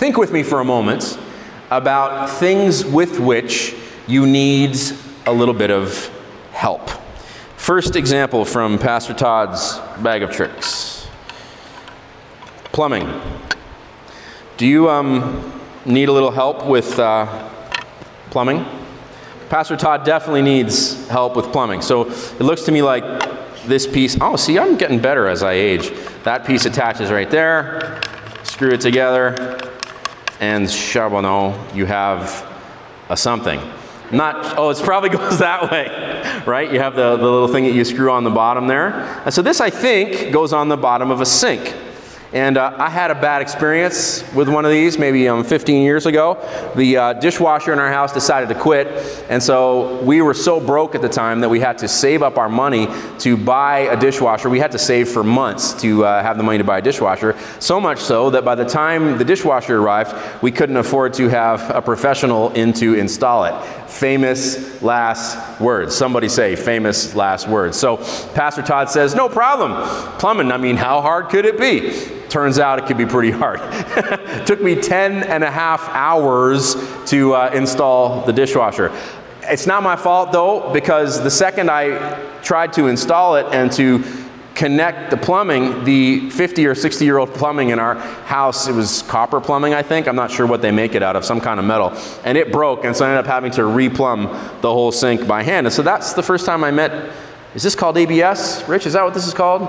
think with me for a moment about things with which you need a little bit of help. First example from Pastor Todd's bag of tricks plumbing. Do you um, need a little help with uh, plumbing? Pastor Todd definitely needs help with plumbing. So it looks to me like this piece, oh, see, I'm getting better as I age. That piece attaches right there, screw it together, and charbonneau, you have a something. Not, oh, it probably goes that way, right? You have the, the little thing that you screw on the bottom there. And so this, I think, goes on the bottom of a sink. And uh, I had a bad experience with one of these maybe um, 15 years ago. The uh, dishwasher in our house decided to quit. And so we were so broke at the time that we had to save up our money to buy a dishwasher. We had to save for months to uh, have the money to buy a dishwasher. So much so that by the time the dishwasher arrived, we couldn't afford to have a professional in to install it. Famous last words. Somebody say famous last words. So Pastor Todd says, No problem. Plumbing, I mean, how hard could it be? Turns out it could be pretty hard. Took me 10 and a half hours to uh, install the dishwasher. It's not my fault though, because the second I tried to install it and to connect the plumbing, the 50 or 60 year old plumbing in our house, it was copper plumbing, I think. I'm not sure what they make it out of, some kind of metal. And it broke, and so I ended up having to replumb the whole sink by hand. And so that's the first time I met. Is this called ABS? Rich, is that what this is called?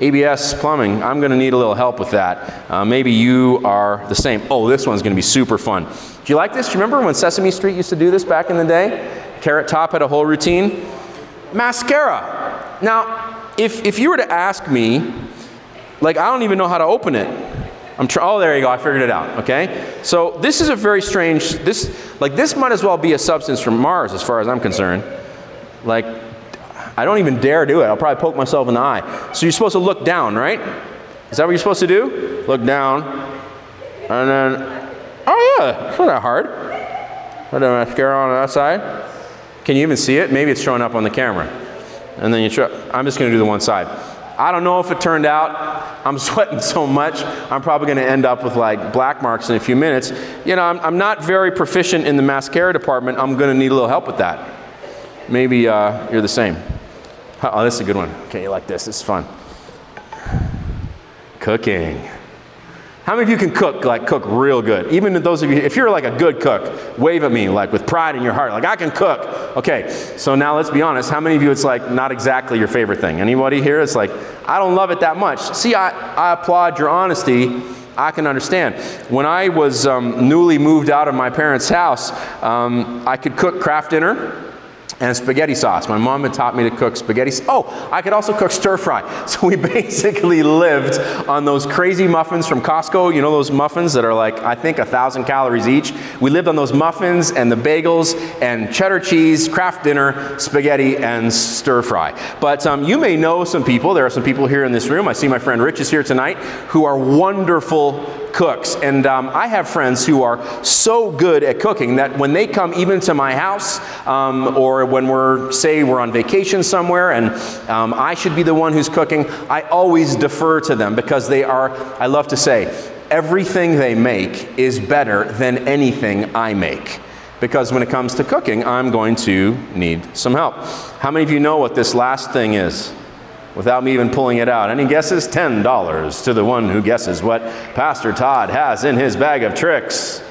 ABS plumbing, I'm going to need a little help with that. Uh, maybe you are the same. Oh, this one's going to be super fun. Do you like this? Do you remember when Sesame Street used to do this back in the day? Carrot Top had a whole routine. Mascara. Now, if, if you were to ask me, like, I don't even know how to open it. I'm oh, there you go. I figured it out. Okay. So this is a very strange. This like this might as well be a substance from Mars, as far as I'm concerned. Like I don't even dare do it. I'll probably poke myself in the eye. So you're supposed to look down, right? Is that what you're supposed to do? Look down. And then, oh yeah, it's not that hard. Put the mascara on that side. Can you even see it? Maybe it's showing up on the camera. And then you try, I'm just going to do the one side. I don't know if it turned out. I'm sweating so much, I'm probably going to end up with like black marks in a few minutes. You know, I'm, I'm not very proficient in the mascara department. I'm going to need a little help with that. Maybe uh, you're the same. Oh, this is a good one. Okay, you like this? This is fun. Cooking. How many of you can cook, like cook real good? Even those of you, if you're like a good cook, wave at me, like with pride in your heart, like I can cook. Okay, so now let's be honest. How many of you it's like not exactly your favorite thing? Anybody here? It's like, I don't love it that much. See, I, I applaud your honesty. I can understand. When I was um, newly moved out of my parents' house, um, I could cook Kraft Dinner and spaghetti sauce. My mom had taught me to cook spaghetti. Oh, I could also cook stir fry. So we basically lived on those crazy muffins from Costco. You know those muffins that are like, I think, a thousand calories each? We lived on those muffins and the bagels and cheddar cheese, Kraft Dinner, spaghetti, and stir fry. But um, you may know some people. There are some people here in this room. I see my friend Rich is here tonight who are wonderful cooks. And um, I have friends who are so good at cooking that when they come even to my house, um, or when we're, say, we're on vacation somewhere and um, I should be the one who's cooking, I always defer to them because they are, I love to say, everything they make is better than anything I make because when it comes to cooking, I'm going to need some help. How many of you know what this last thing is? Without me even pulling it out. Any guesses? $10 to the one who guesses what Pastor Todd has in his bag of tricks.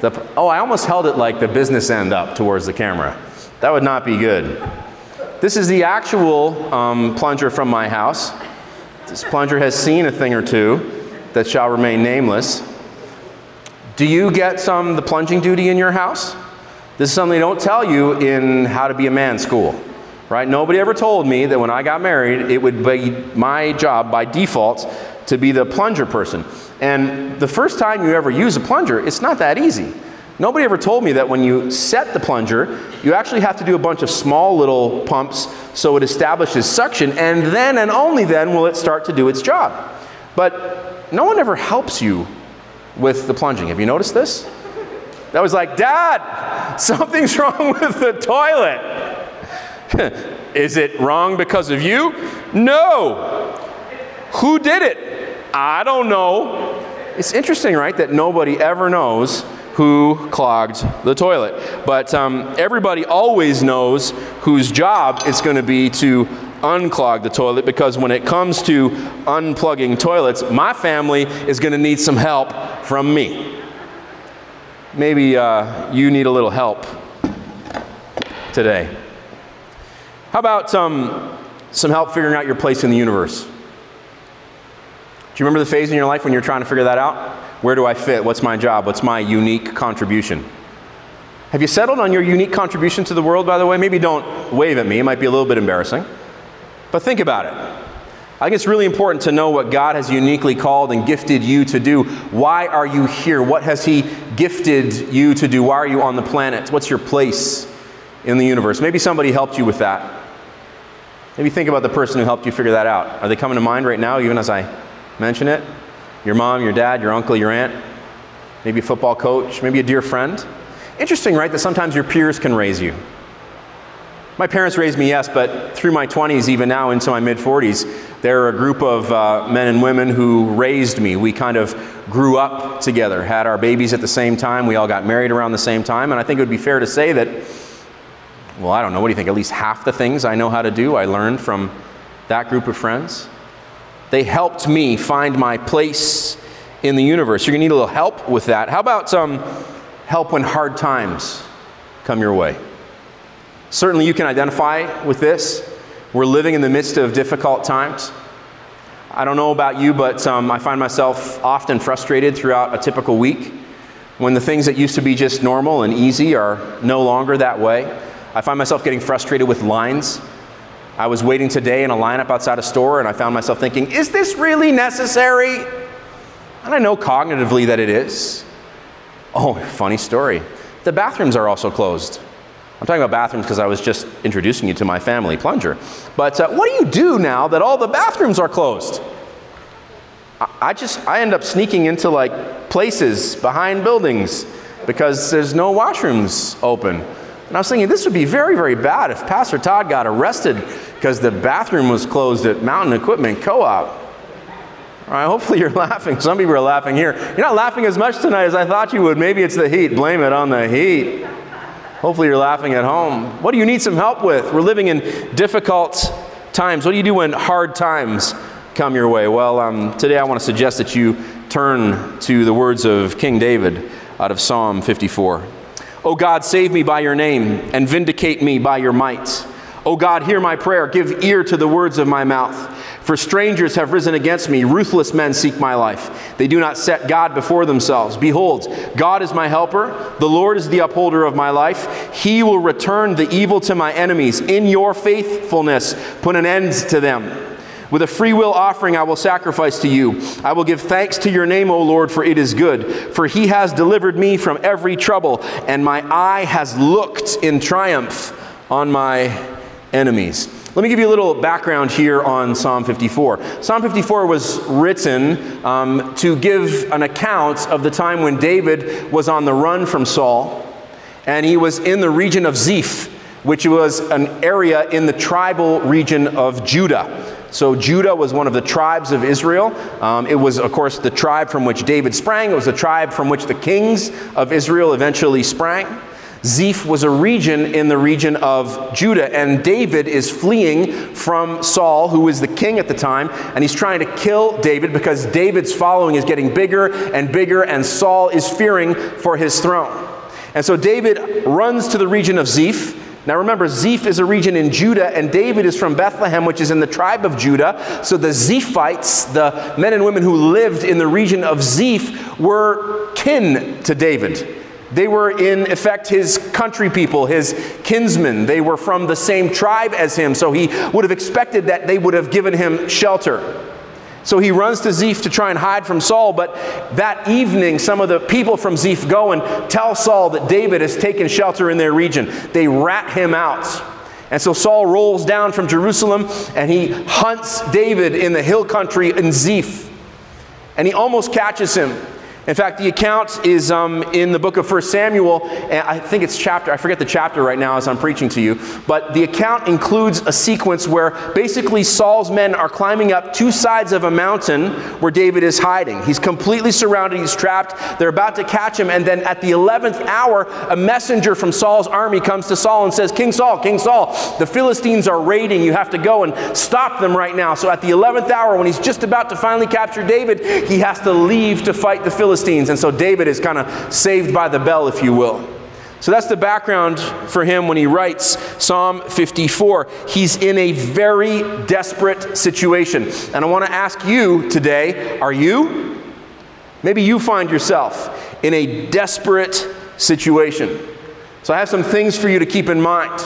The, oh, I almost held it like the business end up towards the camera. That would not be good. This is the actual um, plunger from my house. This plunger has seen a thing or two that shall remain nameless. Do you get some the plunging duty in your house? This is something they don't tell you in how to be a man school right? Nobody ever told me that when I got married, it would be my job by default to be the plunger person. And the first time you ever use a plunger, it's not that easy. Nobody ever told me that when you set the plunger, you actually have to do a bunch of small little pumps so it establishes suction, and then and only then will it start to do its job. But no one ever helps you with the plunging. Have you noticed this? That was like, Dad, something's wrong with the toilet. Is it wrong because of you? No. Who did it? I don't know. It's interesting, right, that nobody ever knows who clogged the toilet. But um, everybody always knows whose job it's going to be to unclog the toilet because when it comes to unplugging toilets, my family is going to need some help from me. Maybe uh, you need a little help today. How about um, some help figuring out your place in the universe? Do you remember the phase in your life when you're trying to figure that out? Where do I fit? What's my job? What's my unique contribution? Have you settled on your unique contribution to the world, by the way? Maybe don't wave at me, it might be a little bit embarrassing. But think about it. I think it's really important to know what God has uniquely called and gifted you to do. Why are you here? What has He gifted you to do? Why are you on the planet? What's your place in the universe? Maybe somebody helped you with that. Maybe think about the person who helped you figure that out. Are they coming to mind right now, even as I mention it? your mom, your dad, your uncle, your aunt, maybe a football coach, maybe a dear friend. Interesting, right, that sometimes your peers can raise you. My parents raised me, yes, but through my 20s, even now into my mid 40s, there are a group of uh, men and women who raised me. We kind of grew up together, had our babies at the same time, we all got married around the same time, and I think it would be fair to say that, well, I don't know, what do you think? At least half the things I know how to do, I learned from that group of friends. They helped me find my place in the universe. You're going to need a little help with that. How about some help when hard times come your way? Certainly, you can identify with this. We're living in the midst of difficult times. I don't know about you, but um, I find myself often frustrated throughout a typical week when the things that used to be just normal and easy are no longer that way. I find myself getting frustrated with lines I was waiting today in a lineup outside a store and I found myself thinking, is this really necessary? And I know cognitively that it is. Oh, funny story. The bathrooms are also closed. I'm talking about bathrooms because I was just introducing you to my family plunger. But uh, what do you do now that all the bathrooms are closed? I, I just, I end up sneaking into like places behind buildings because there's no washrooms open. And I was thinking this would be very, very bad if Pastor Todd got arrested because the bathroom was closed at Mountain Equipment Co op. All right, hopefully you're laughing. Some people are laughing here. You're not laughing as much tonight as I thought you would. Maybe it's the heat. Blame it on the heat. Hopefully you're laughing at home. What do you need some help with? We're living in difficult times. What do you do when hard times come your way? Well, um, today I want to suggest that you turn to the words of King David out of Psalm 54. O God, save me by your name and vindicate me by your might. O God, hear my prayer. Give ear to the words of my mouth. For strangers have risen against me. Ruthless men seek my life. They do not set God before themselves. Behold, God is my helper. The Lord is the upholder of my life. He will return the evil to my enemies. In your faithfulness, put an end to them. With a free will offering, I will sacrifice to you. I will give thanks to your name, O Lord, for it is good. For he has delivered me from every trouble, and my eye has looked in triumph on my enemies. Let me give you a little background here on Psalm 54. Psalm 54 was written um, to give an account of the time when David was on the run from Saul, and he was in the region of Ziph, which was an area in the tribal region of Judah. So Judah was one of the tribes of Israel. Um, it was, of course, the tribe from which David sprang. It was the tribe from which the kings of Israel eventually sprang. Ziph was a region in the region of Judah, and David is fleeing from Saul, who was the king at the time, and he's trying to kill David because David's following is getting bigger and bigger, and Saul is fearing for his throne. And so David runs to the region of Ziph. Now remember, Ziph is a region in Judah, and David is from Bethlehem, which is in the tribe of Judah. So the Ziphites, the men and women who lived in the region of Ziph, were kin to David. They were, in effect, his country people, his kinsmen. They were from the same tribe as him, so he would have expected that they would have given him shelter. So he runs to Ziph to try and hide from Saul, but that evening, some of the people from Ziph go and tell Saul that David has taken shelter in their region. They rat him out. And so Saul rolls down from Jerusalem and he hunts David in the hill country in Ziph. And he almost catches him. In fact, the account is um, in the book of 1 Samuel, and I think it's chapter, I forget the chapter right now as I'm preaching to you, but the account includes a sequence where basically Saul's men are climbing up two sides of a mountain where David is hiding. He's completely surrounded, he's trapped, they're about to catch him, and then at the 11th hour, a messenger from Saul's army comes to Saul and says, King Saul, King Saul, the Philistines are raiding, you have to go and stop them right now. So at the 11th hour, when he's just about to finally capture David, he has to leave to fight the Philistines. Philistines. And so David is kind of saved by the bell, if you will. So that's the background for him when he writes Psalm 54. He's in a very desperate situation. And I want to ask you today are you? Maybe you find yourself in a desperate situation. So I have some things for you to keep in mind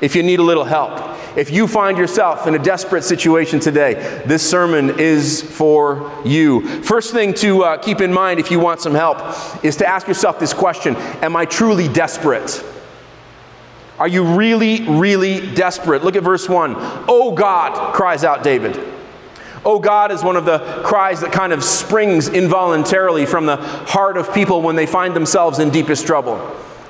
if you need a little help. If you find yourself in a desperate situation today, this sermon is for you. First thing to uh, keep in mind if you want some help is to ask yourself this question Am I truly desperate? Are you really, really desperate? Look at verse 1. Oh God, cries out David. Oh God is one of the cries that kind of springs involuntarily from the heart of people when they find themselves in deepest trouble.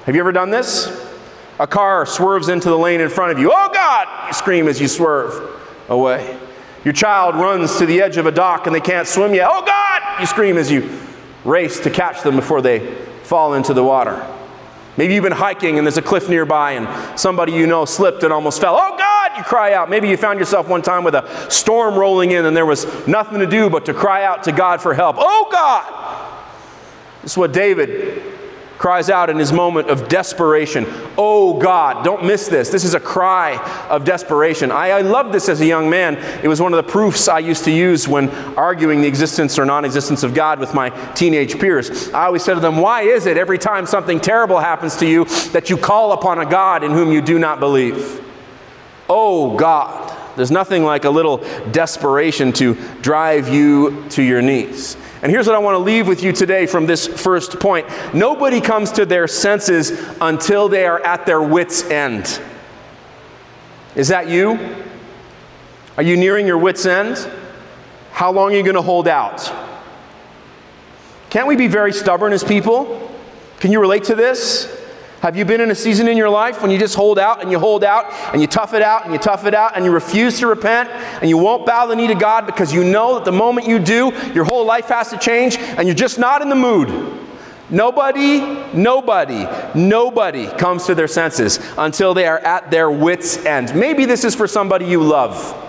Have you ever done this? A car swerves into the lane in front of you. Oh God! You scream as you swerve away. Your child runs to the edge of a dock and they can't swim yet. Oh God! You scream as you race to catch them before they fall into the water. Maybe you've been hiking and there's a cliff nearby and somebody you know slipped and almost fell. Oh God! You cry out. Maybe you found yourself one time with a storm rolling in and there was nothing to do but to cry out to God for help. Oh God! This is what David cries out in his moment of desperation, Oh God, don't miss this. This is a cry of desperation. I, I loved this as a young man. It was one of the proofs I used to use when arguing the existence or non existence of God with my teenage peers. I always said to them, Why is it every time something terrible happens to you that you call upon a God in whom you do not believe? Oh God. There's nothing like a little desperation to drive you to your knees. And here's what I want to leave with you today from this first point nobody comes to their senses until they are at their wits' end. Is that you? Are you nearing your wits' end? How long are you going to hold out? Can't we be very stubborn as people? Can you relate to this? Have you been in a season in your life when you just hold out and you hold out and you tough it out and you tough it out and you refuse to repent and you won't bow the knee to God because you know that the moment you do, your whole life has to change and you're just not in the mood? Nobody, nobody, nobody comes to their senses until they are at their wits' end. Maybe this is for somebody you love.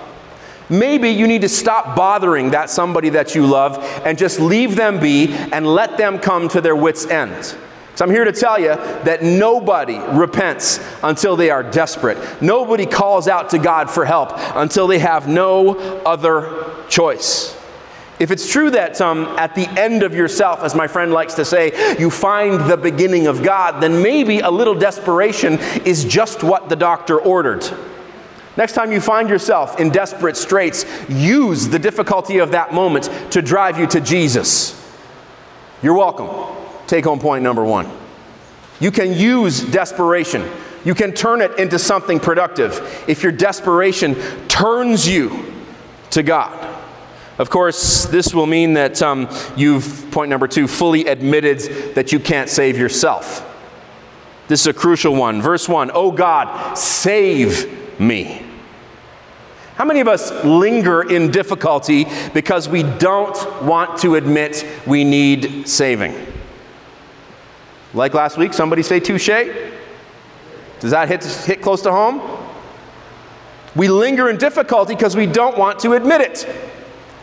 Maybe you need to stop bothering that somebody that you love and just leave them be and let them come to their wits' end. So I'm here to tell you that nobody repents until they are desperate. Nobody calls out to God for help until they have no other choice. If it's true that um, at the end of yourself, as my friend likes to say, you find the beginning of God, then maybe a little desperation is just what the doctor ordered. Next time you find yourself in desperate straits, use the difficulty of that moment to drive you to Jesus. You're welcome. Take home point number one. You can use desperation. You can turn it into something productive if your desperation turns you to God. Of course, this will mean that um, you've, point number two, fully admitted that you can't save yourself. This is a crucial one. Verse 1 Oh God, save me. How many of us linger in difficulty because we don't want to admit we need saving? Like last week, somebody say touche? Does that hit, hit close to home? We linger in difficulty because we don't want to admit it.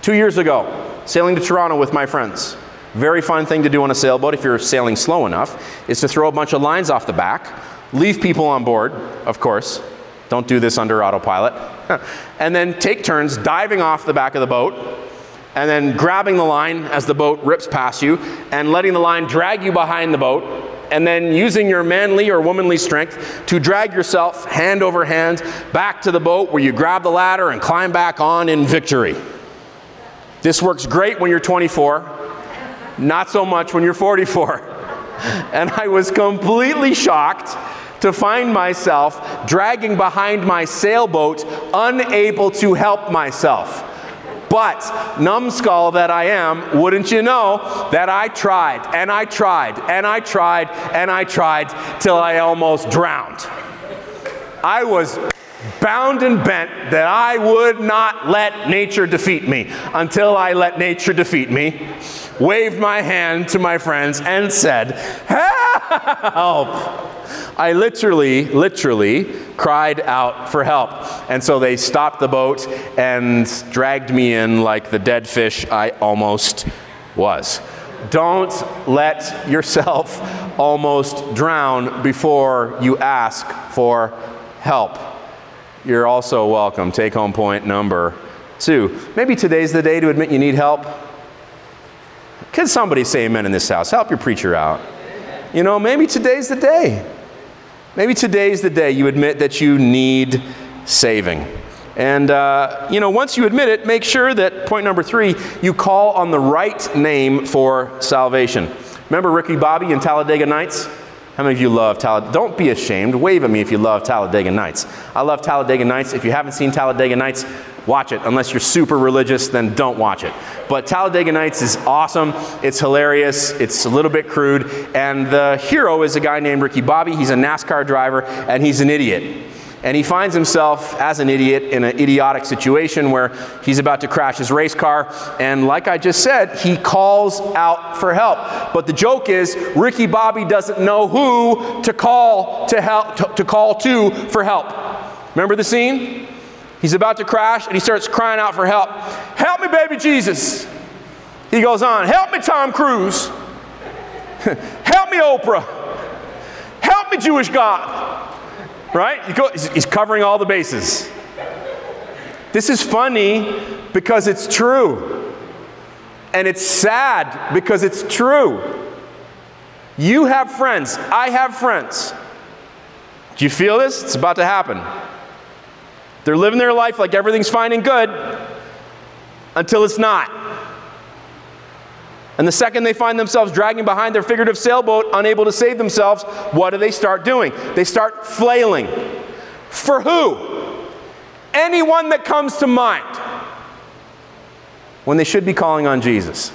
Two years ago, sailing to Toronto with my friends. Very fun thing to do on a sailboat if you're sailing slow enough is to throw a bunch of lines off the back, leave people on board, of course. Don't do this under autopilot. and then take turns diving off the back of the boat and then grabbing the line as the boat rips past you and letting the line drag you behind the boat and then using your manly or womanly strength to drag yourself hand over hand back to the boat where you grab the ladder and climb back on in victory. This works great when you're 24, not so much when you're 44. And I was completely shocked to find myself dragging behind my sailboat, unable to help myself. But, numbskull that I am, wouldn't you know that I tried and I tried and I tried and I tried till I almost drowned. I was bound and bent that I would not let nature defeat me until I let nature defeat me, waved my hand to my friends, and said, Help! I literally, literally cried out for help. And so they stopped the boat and dragged me in like the dead fish I almost was. Don't let yourself almost drown before you ask for help. You're also welcome. Take home point number two. Maybe today's the day to admit you need help. Can somebody say amen in this house? Help your preacher out. You know, maybe today's the day. Maybe today's the day you admit that you need saving. And, uh, you know, once you admit it, make sure that, point number three, you call on the right name for salvation. Remember Ricky Bobby in Talladega Nights? How many of you love Talladega? Don't be ashamed. Wave at me if you love Talladega Nights. I love Talladega Nights. If you haven't seen Talladega Nights, watch it. Unless you're super religious, then don't watch it. But Talladega Nights is awesome. It's hilarious. It's a little bit crude. And the hero is a guy named Ricky Bobby. He's a NASCAR driver, and he's an idiot. And he finds himself as an idiot in an idiotic situation where he's about to crash his race car. And like I just said, he calls out for help. But the joke is, Ricky Bobby doesn't know who to call to help to, to call to for help. Remember the scene? He's about to crash and he starts crying out for help. Help me, baby Jesus. He goes on, Help me, Tom Cruise. help me, Oprah. Help me, Jewish God. Right? He's covering all the bases. This is funny because it's true. And it's sad because it's true. You have friends. I have friends. Do you feel this? It's about to happen. They're living their life like everything's fine and good until it's not. And the second they find themselves dragging behind their figurative sailboat, unable to save themselves, what do they start doing? They start flailing. For who? Anyone that comes to mind. When they should be calling on Jesus.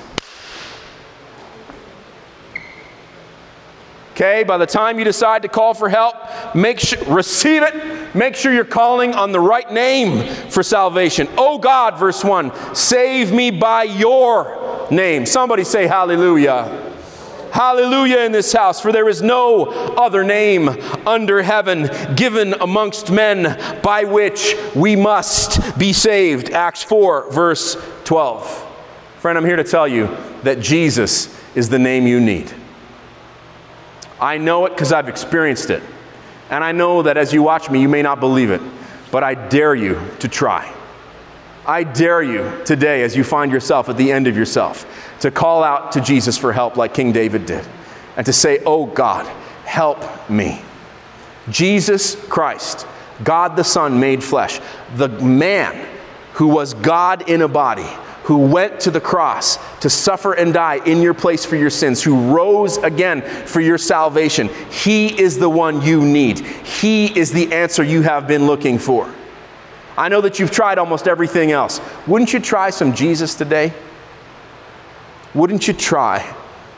Okay, by the time you decide to call for help, make receive it. Make sure you're calling on the right name for salvation. Oh God, verse 1, save me by your name. Somebody say hallelujah. Hallelujah in this house, for there is no other name under heaven given amongst men by which we must be saved. Acts 4, verse 12. Friend, I'm here to tell you that Jesus is the name you need. I know it because I've experienced it. And I know that as you watch me, you may not believe it, but I dare you to try. I dare you today, as you find yourself at the end of yourself, to call out to Jesus for help like King David did, and to say, Oh God, help me. Jesus Christ, God the Son made flesh, the man who was God in a body who went to the cross to suffer and die in your place for your sins, who rose again for your salvation. He is the one you need. He is the answer you have been looking for. I know that you've tried almost everything else. Wouldn't you try some Jesus today? Wouldn't you try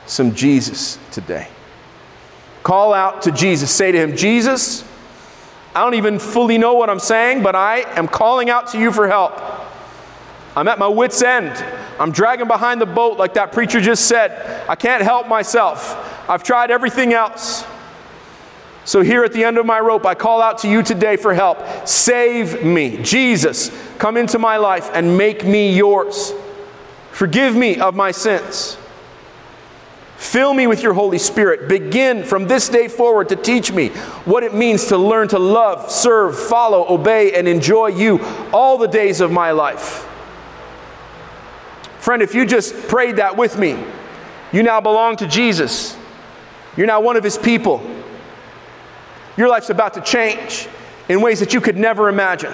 some Jesus today? Call out to Jesus. Say to him, Jesus, I don't even fully know what I'm saying, but I am calling out to you for help. I'm at my wits' end. I'm dragging behind the boat, like that preacher just said. I can't help myself. I've tried everything else. So, here at the end of my rope, I call out to you today for help. Save me. Jesus, come into my life and make me yours. Forgive me of my sins. Fill me with your Holy Spirit. Begin from this day forward to teach me what it means to learn to love, serve, follow, obey, and enjoy you all the days of my life. Friend, if you just prayed that with me, you now belong to Jesus. You're now one of his people. Your life's about to change in ways that you could never imagine.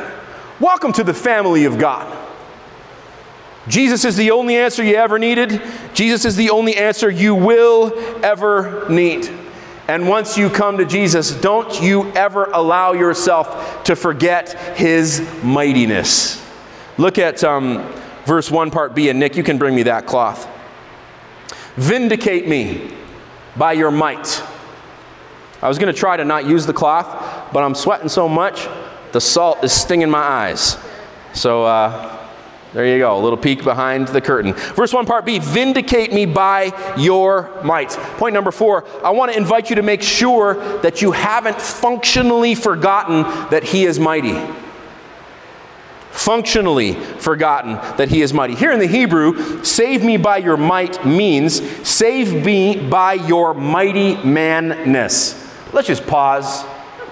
Welcome to the family of God. Jesus is the only answer you ever needed. Jesus is the only answer you will ever need. And once you come to Jesus, don't you ever allow yourself to forget his mightiness. Look at um, verse 1, part B, and Nick, you can bring me that cloth. Vindicate me by your might. I was going to try to not use the cloth, but I'm sweating so much, the salt is stinging my eyes. So uh, there you go, a little peek behind the curtain. Verse 1, part B Vindicate me by your might. Point number four, I want to invite you to make sure that you haven't functionally forgotten that He is mighty functionally forgotten that he is mighty. Here in the Hebrew, save me by your might means save me by your mighty manness. Let's just pause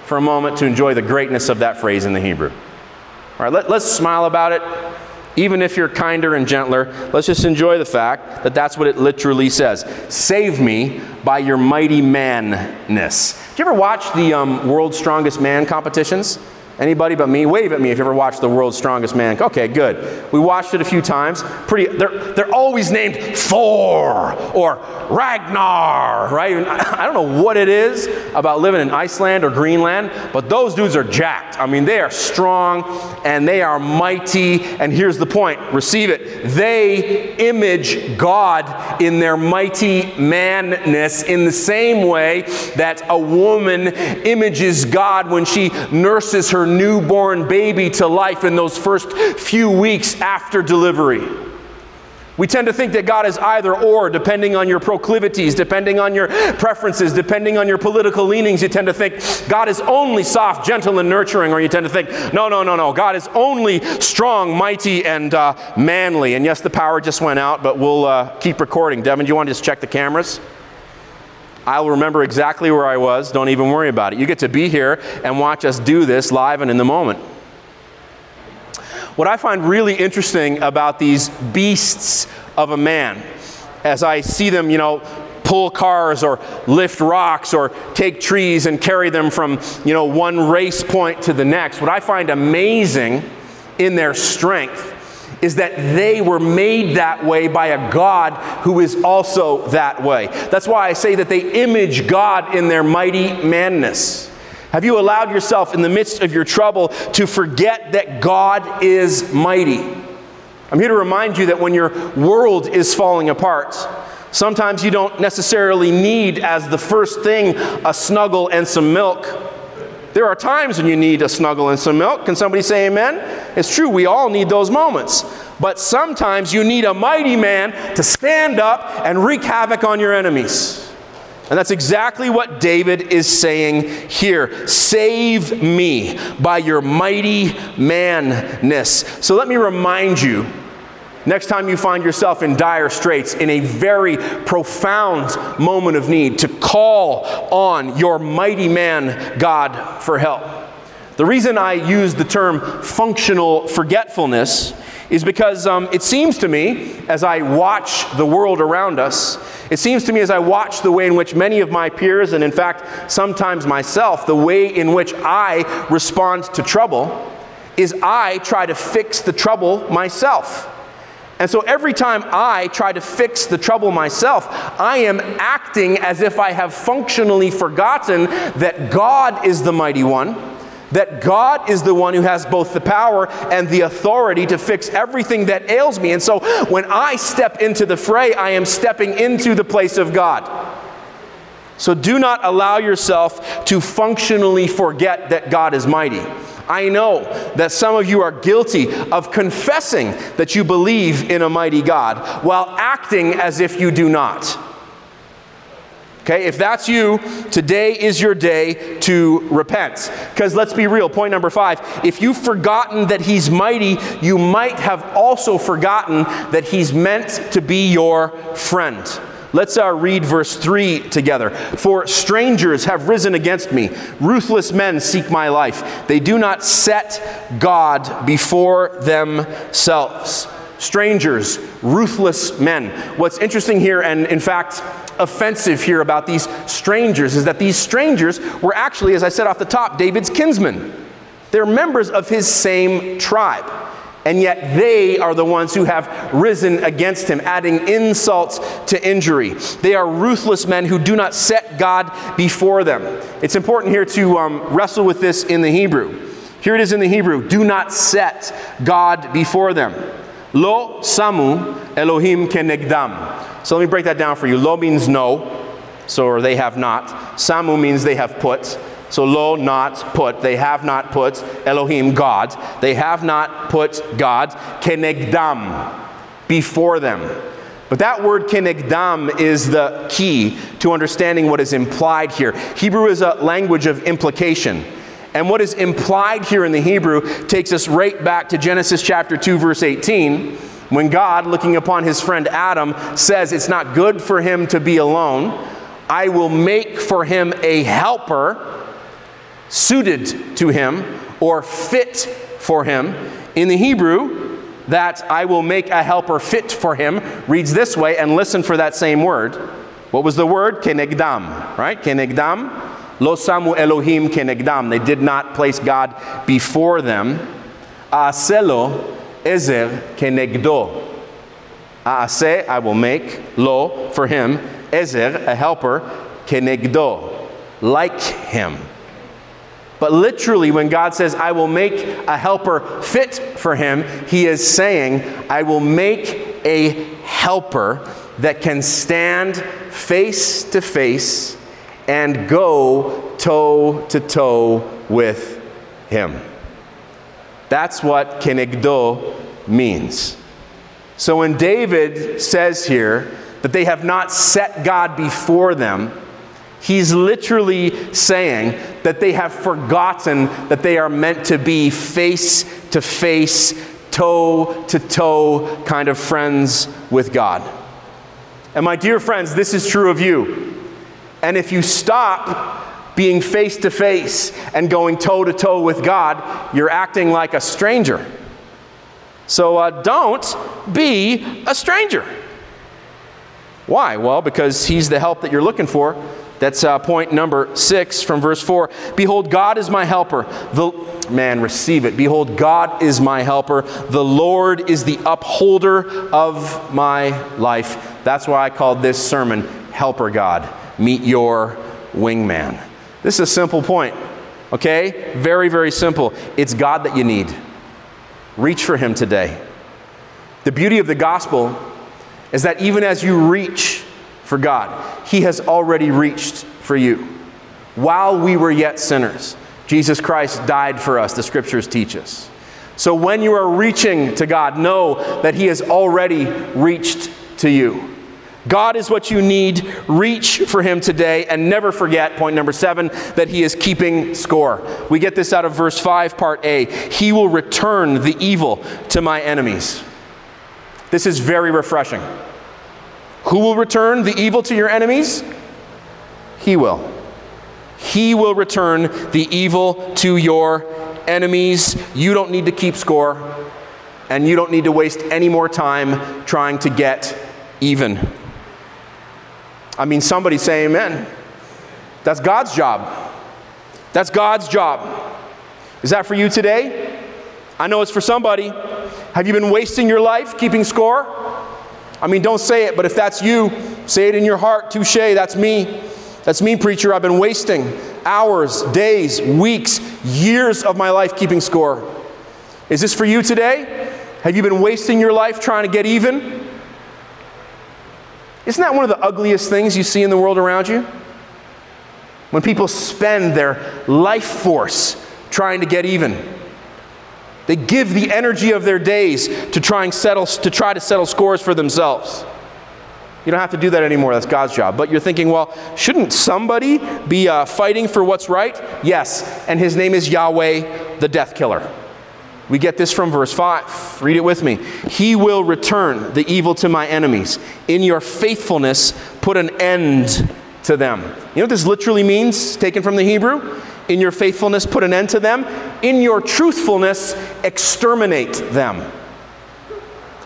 for a moment to enjoy the greatness of that phrase in the Hebrew. All right, let, let's smile about it. Even if you're kinder and gentler, let's just enjoy the fact that that's what it literally says. Save me by your mighty manness. Do you ever watch the um, World's Strongest Man competitions? Anybody but me? Wave at me if you ever watched The World's Strongest Man. Okay, good. We watched it a few times. Pretty, they're, they're always named Thor or Ragnar, right? I don't know what it is about living in Iceland or Greenland, but those dudes are jacked. I mean, they are strong and they are mighty. And here's the point receive it. They image God in their mighty manness in the same way that a woman images God when she nurses her newborn baby to life in those first few weeks after delivery. We tend to think that God is either or, depending on your proclivities, depending on your preferences, depending on your political leanings. You tend to think God is only soft, gentle, and nurturing, or you tend to think, no, no, no, no, God is only strong, mighty, and uh, manly. And yes, the power just went out, but we'll uh, keep recording. Devin, do you want to just check the cameras? I'll remember exactly where I was. Don't even worry about it. You get to be here and watch us do this live and in the moment. What I find really interesting about these beasts of a man, as I see them, you know, pull cars or lift rocks or take trees and carry them from, you know, one race point to the next, what I find amazing in their strength is that they were made that way by a God who is also that way. That's why I say that they image God in their mighty manness. Have you allowed yourself in the midst of your trouble to forget that God is mighty? I'm here to remind you that when your world is falling apart, sometimes you don't necessarily need as the first thing a snuggle and some milk. There are times when you need a snuggle and some milk. Can somebody say amen? It's true, we all need those moments. But sometimes you need a mighty man to stand up and wreak havoc on your enemies. And that's exactly what David is saying here. Save me by your mighty manness. So let me remind you next time you find yourself in dire straits, in a very profound moment of need, to call on your mighty man, God, for help. The reason I use the term functional forgetfulness is because um, it seems to me, as I watch the world around us, it seems to me as I watch the way in which many of my peers, and in fact, sometimes myself, the way in which I respond to trouble, is I try to fix the trouble myself. And so every time I try to fix the trouble myself, I am acting as if I have functionally forgotten that God is the mighty one that God is the one who has both the power and the authority to fix everything that ails me. And so when I step into the fray, I am stepping into the place of God. So do not allow yourself to functionally forget that God is mighty. I know that some of you are guilty of confessing that you believe in a mighty God while acting as if you do not. Okay, if that's you, today is your day to repent. Because let's be real, point number five if you've forgotten that He's mighty, you might have also forgotten that He's meant to be your friend. Let's uh, read verse 3 together. For strangers have risen against me, ruthless men seek my life. They do not set God before themselves. Strangers, ruthless men. What's interesting here, and in fact, offensive here about these strangers is that these strangers were actually, as I said off the top, David's kinsmen. They're members of his same tribe. And yet they are the ones who have risen against him, adding insults to injury. They are ruthless men who do not set God before them. It's important here to um, wrestle with this in the Hebrew. Here it is in the Hebrew do not set God before them. Lo samu Elohim kenegdam. So let me break that down for you. Lo means no, so or they have not. Samu means they have put. So lo, not put. They have not put Elohim, God. They have not put God, kenegdam, before them. But that word kenegdam is the key to understanding what is implied here. Hebrew is a language of implication. And what is implied here in the Hebrew takes us right back to Genesis chapter 2, verse 18, when God, looking upon his friend Adam, says, It's not good for him to be alone. I will make for him a helper suited to him or fit for him. In the Hebrew, that I will make a helper fit for him reads this way, and listen for that same word. What was the word? Kenegdam, right? Kenegdam. Lo samu Elohim kenegdam. They did not place God before them. Aselo ezer kenegdo. Aase, I will make, lo, for him, ezer, a helper, kenegdo, like him. But literally, when God says, I will make a helper fit for him, he is saying, I will make a helper that can stand face to face and go toe to toe with him. That's what kenegdo means. So when David says here that they have not set God before them, He's literally saying that they have forgotten that they are meant to be face to face, toe to toe kind of friends with God. And my dear friends, this is true of you. And if you stop being face to face and going toe to toe with God, you're acting like a stranger. So uh, don't be a stranger. Why? Well, because He's the help that you're looking for. That's uh, point number six from verse four. Behold, God is my helper. The man, receive it. Behold, God is my helper. The Lord is the upholder of my life. That's why I called this sermon Helper God. Meet your wingman. This is a simple point. Okay? Very, very simple. It's God that you need. Reach for Him today. The beauty of the gospel is that even as you reach for God. He has already reached for you. While we were yet sinners, Jesus Christ died for us, the scriptures teach us. So when you are reaching to God, know that He has already reached to you. God is what you need. Reach for Him today and never forget, point number seven, that He is keeping score. We get this out of verse 5, part A. He will return the evil to my enemies. This is very refreshing. Who will return the evil to your enemies? He will. He will return the evil to your enemies. You don't need to keep score, and you don't need to waste any more time trying to get even. I mean, somebody say amen. That's God's job. That's God's job. Is that for you today? I know it's for somebody. Have you been wasting your life keeping score? I mean, don't say it, but if that's you, say it in your heart. Touche, that's me. That's me, preacher. I've been wasting hours, days, weeks, years of my life keeping score. Is this for you today? Have you been wasting your life trying to get even? Isn't that one of the ugliest things you see in the world around you? When people spend their life force trying to get even. They give the energy of their days to try and settle to try to settle scores for themselves. You don't have to do that anymore. That's God's job. But you're thinking, well, shouldn't somebody be uh, fighting for what's right? Yes. And his name is Yahweh, the death killer. We get this from verse 5. Read it with me. He will return the evil to my enemies. In your faithfulness, put an end to them. You know what this literally means, taken from the Hebrew? In your faithfulness, put an end to them. In your truthfulness, exterminate them.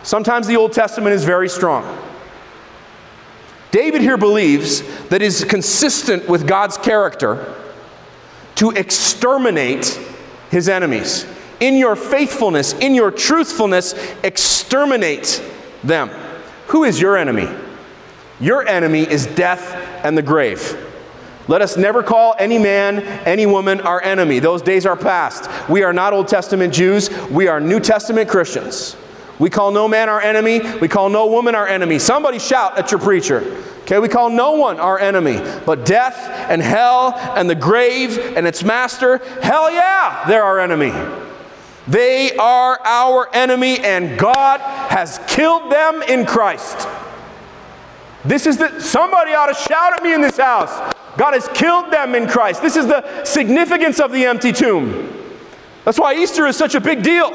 Sometimes the Old Testament is very strong. David here believes that is consistent with God's character to exterminate his enemies. In your faithfulness, in your truthfulness, exterminate them. Who is your enemy? Your enemy is death and the grave. Let us never call any man, any woman our enemy. Those days are past. We are not Old Testament Jews, we are New Testament Christians. We call no man our enemy. We call no woman our enemy. Somebody shout at your preacher. Okay, we call no one our enemy, but death and hell and the grave and its master. Hell yeah, they're our enemy. They are our enemy, and God has killed them in Christ. This is the, somebody ought to shout at me in this house. God has killed them in Christ. This is the significance of the empty tomb. That's why Easter is such a big deal.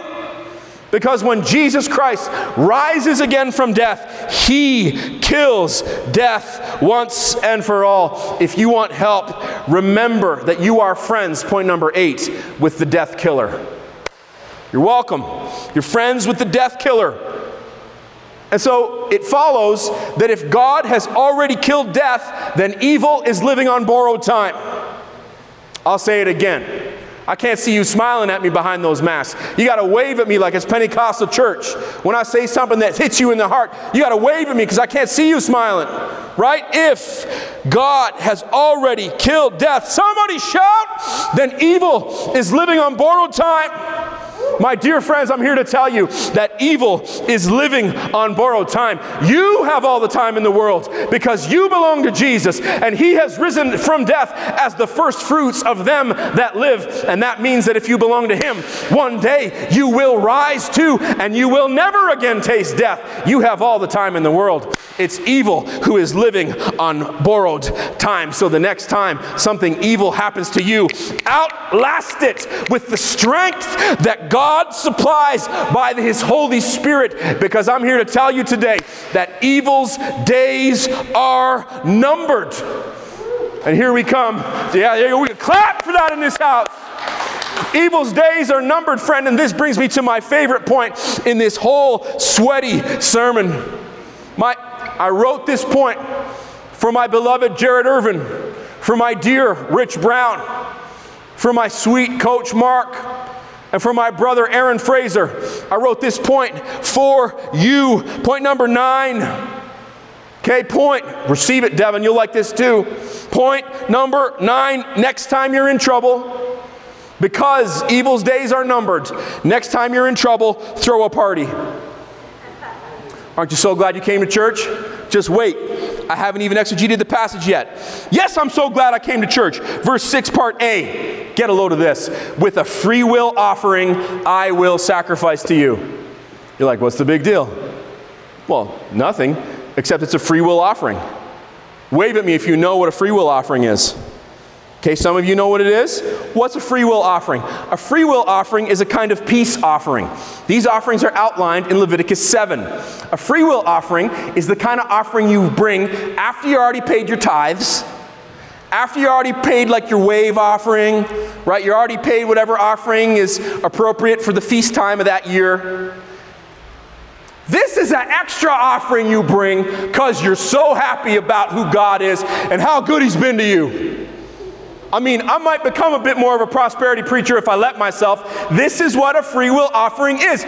Because when Jesus Christ rises again from death, he kills death once and for all. If you want help, remember that you are friends, point number eight, with the death killer. You're welcome. You're friends with the death killer. And so it follows that if God has already killed death, then evil is living on borrowed time. I'll say it again. I can't see you smiling at me behind those masks. You got to wave at me like it's Pentecostal church. When I say something that hits you in the heart, you got to wave at me because I can't see you smiling. Right? If God has already killed death, somebody shout, then evil is living on borrowed time. My dear friends, I'm here to tell you that evil is living on borrowed time. You have all the time in the world because you belong to Jesus and He has risen from death as the first fruits of them that live. And that means that if you belong to Him, one day you will rise too and you will never again taste death. You have all the time in the world. It's evil who is living on borrowed time. So the next time something evil happens to you, outlast it with the strength that God supplies by His Holy Spirit. Because I'm here to tell you today that evil's days are numbered. And here we come. Yeah, we clap for that in this house. Evil's days are numbered, friend, and this brings me to my favorite point in this whole sweaty sermon. My, I wrote this point for my beloved Jared Irvin, for my dear Rich Brown, for my sweet coach Mark, and for my brother Aaron Fraser. I wrote this point for you. Point number nine. Okay, point. Receive it, Devin. You'll like this too. Point number nine. Next time you're in trouble, because evil's days are numbered, next time you're in trouble, throw a party. Aren't you so glad you came to church? Just wait. I haven't even exegeted the passage yet. Yes, I'm so glad I came to church. Verse 6, part A. Get a load of this. With a free will offering, I will sacrifice to you. You're like, what's the big deal? Well, nothing, except it's a free will offering. Wave at me if you know what a free will offering is. Okay, some of you know what it is. What's a free will offering? A free will offering is a kind of peace offering. These offerings are outlined in Leviticus 7. A free will offering is the kind of offering you bring after you already paid your tithes, after you already paid like your wave offering, right? You already paid whatever offering is appropriate for the feast time of that year. This is an extra offering you bring because you're so happy about who God is and how good He's been to you. I mean, I might become a bit more of a prosperity preacher if I let myself. This is what a free will offering is.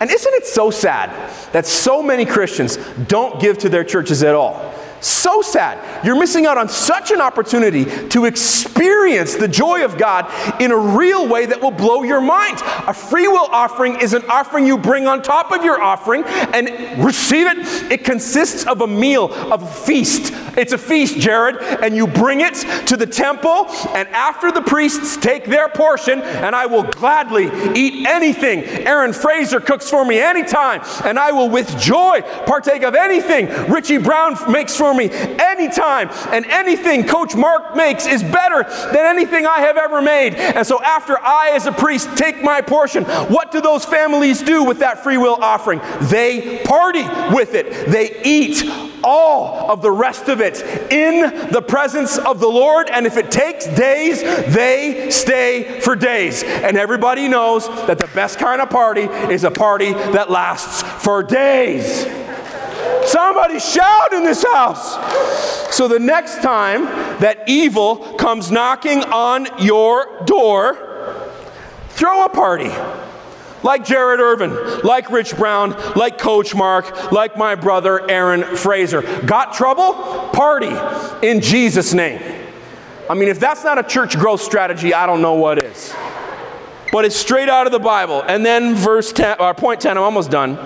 And isn't it so sad that so many Christians don't give to their churches at all? So sad. You're missing out on such an opportunity to experience the joy of God in a real way that will blow your mind. A free will offering is an offering you bring on top of your offering and receive it. It consists of a meal, of a feast. It's a feast, Jared, and you bring it to the temple, and after the priests take their portion, and I will gladly eat anything Aaron Fraser cooks for me anytime, and I will with joy partake of anything Richie Brown makes for for me anytime. And anything Coach Mark makes is better than anything I have ever made. And so, after I, as a priest, take my portion, what do those families do with that free will offering? They party with it, they eat all of the rest of it in the presence of the Lord. And if it takes days, they stay for days. And everybody knows that the best kind of party is a party that lasts for days. Somebody shout in this house. So the next time that evil comes knocking on your door, throw a party. Like Jared Irvin, like Rich Brown, like Coach Mark, like my brother Aaron Fraser. Got trouble? Party in Jesus' name. I mean, if that's not a church growth strategy, I don't know what is. but it's straight out of the Bible. And then verse 10, or point 10, I'm almost done.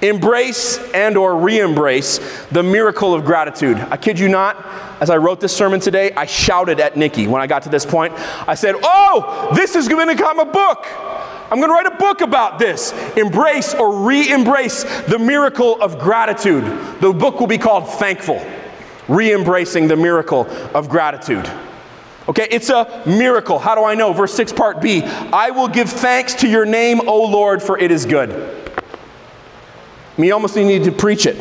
Embrace and or re-embrace the miracle of gratitude. I kid you not, as I wrote this sermon today, I shouted at Nikki when I got to this point. I said, "Oh, this is going to become a book." I'm going to write a book about this. Embrace or re embrace the miracle of gratitude. The book will be called Thankful, re embracing the miracle of gratitude. Okay, it's a miracle. How do I know? Verse 6, part B I will give thanks to your name, O Lord, for it is good. You almost need to preach it.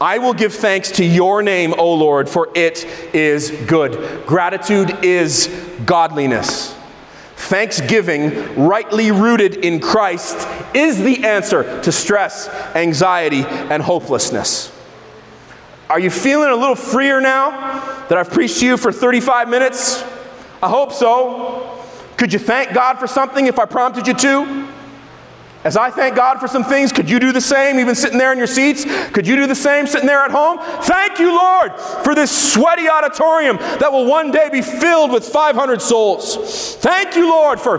I will give thanks to your name, O Lord, for it is good. Gratitude is godliness. Thanksgiving, rightly rooted in Christ, is the answer to stress, anxiety, and hopelessness. Are you feeling a little freer now that I've preached to you for 35 minutes? I hope so. Could you thank God for something if I prompted you to? As I thank God for some things, could you do the same, even sitting there in your seats? Could you do the same sitting there at home? Thank you, Lord, for this sweaty auditorium that will one day be filled with 500 souls. Thank you, Lord, for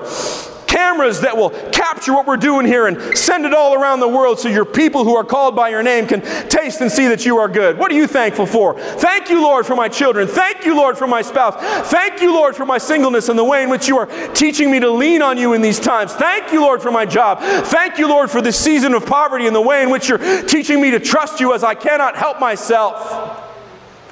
cameras that will capture what we're doing here and send it all around the world so your people who are called by your name can taste and see that you are good. What are you thankful for? Thank you, Lord, for my children. Thank you, Lord, for my spouse. Thank you, Lord, for my singleness and the way in which you are teaching me to lean on you in these times. Thank you, Lord, for my job. Thank you, Lord, for this season of poverty and the way in which you're teaching me to trust you as I cannot help myself.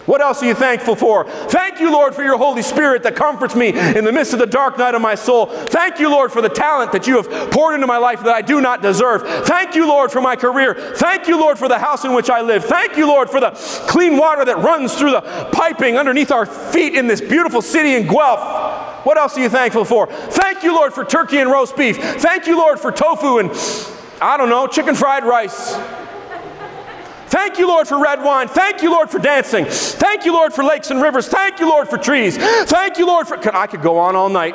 What else are you thankful for? Thank you, Lord, for your Holy Spirit that comforts me in the midst of the dark night of my soul. Thank you, Lord, for the talent that you have poured into my life that I do not deserve. Thank you, Lord, for my career. Thank you, Lord, for the house in which I live. Thank you, Lord, for the clean water that runs through the piping underneath our feet in this beautiful city in Guelph. What else are you thankful for? Thank you, Lord, for turkey and roast beef. Thank you, Lord, for tofu and, I don't know, chicken fried rice. Thank you, Lord, for red wine. Thank you, Lord, for dancing. Thank you, Lord, for lakes and rivers. Thank you, Lord, for trees. Thank you, Lord, for. I could go on all night.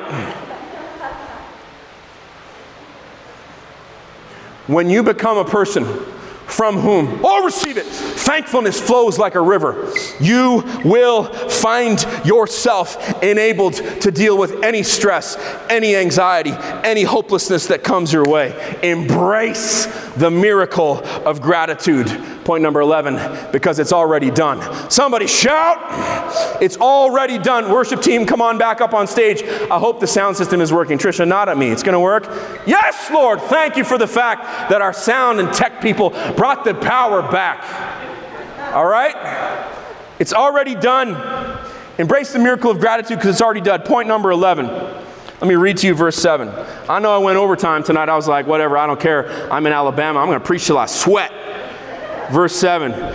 When you become a person from whom, oh, receive it, thankfulness flows like a river, you will find yourself enabled to deal with any stress, any anxiety, any hopelessness that comes your way. Embrace the miracle of gratitude. Point number 11, because it's already done. Somebody shout, it's already done. Worship team, come on back up on stage. I hope the sound system is working. Trisha, nod at me. It's going to work? Yes, Lord. Thank you for the fact that our sound and tech people brought the power back. All right? It's already done. Embrace the miracle of gratitude because it's already done. Point number 11. Let me read to you verse 7. I know I went overtime tonight. I was like, whatever, I don't care. I'm in Alabama. I'm going to preach till I sweat. Verse 7.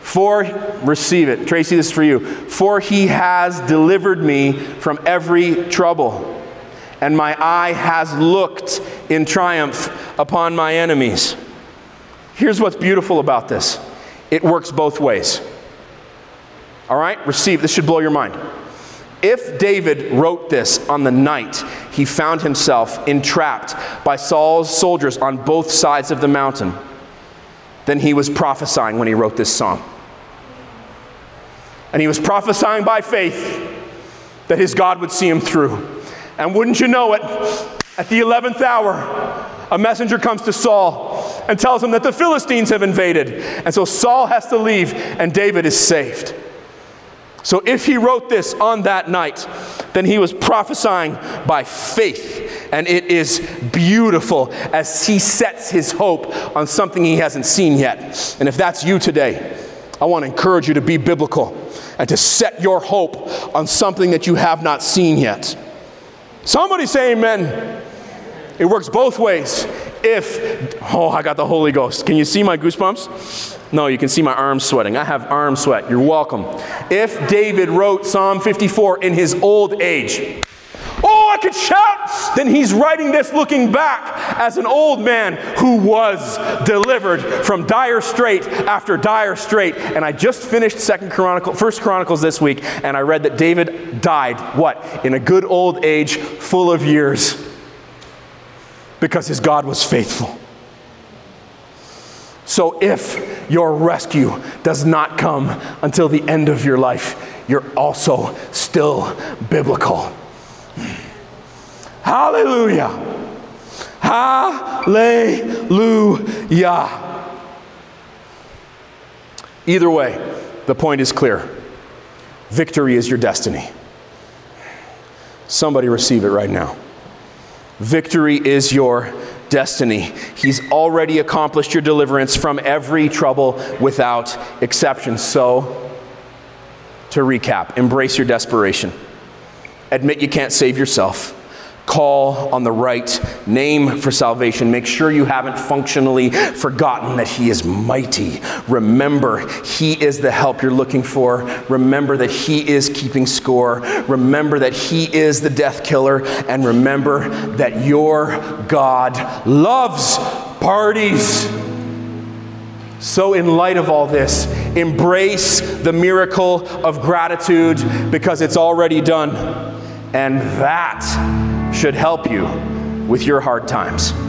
For, receive it. Tracy, this is for you. For he has delivered me from every trouble, and my eye has looked in triumph upon my enemies. Here's what's beautiful about this it works both ways. All right? Receive. This should blow your mind. If David wrote this on the night he found himself entrapped by Saul's soldiers on both sides of the mountain, then he was prophesying when he wrote this psalm. And he was prophesying by faith that his God would see him through. And wouldn't you know it, at the 11th hour, a messenger comes to Saul and tells him that the Philistines have invaded. And so Saul has to leave, and David is saved. So if he wrote this on that night, then he was prophesying by faith. And it is beautiful as he sets his hope on something he hasn't seen yet. And if that's you today, I want to encourage you to be biblical and to set your hope on something that you have not seen yet. Somebody say amen. It works both ways. If, oh, I got the Holy Ghost. Can you see my goosebumps? No, you can see my arms sweating. I have arm sweat. You're welcome. If David wrote Psalm 54 in his old age, oh, I could shout, then he's writing this looking back as an old man who was delivered from dire strait after dire strait. And I just finished Second Chronicle, First Chronicles this week, and I read that David died, what? In a good old age, full of years because his God was faithful. So if your rescue does not come until the end of your life, you're also still biblical. Hallelujah. Hallelujah. Either way, the point is clear. Victory is your destiny. Somebody receive it right now. Victory is your destiny. He's already accomplished your deliverance from every trouble without exception. So, to recap, embrace your desperation. Admit you can't save yourself. Call on the right name for salvation. Make sure you haven't functionally forgotten that He is mighty. Remember, He is the help you're looking for. Remember that He is keeping score. Remember that He is the death killer. And remember that your God loves parties. So, in light of all this, embrace the miracle of gratitude because it's already done. And that should help you with your hard times.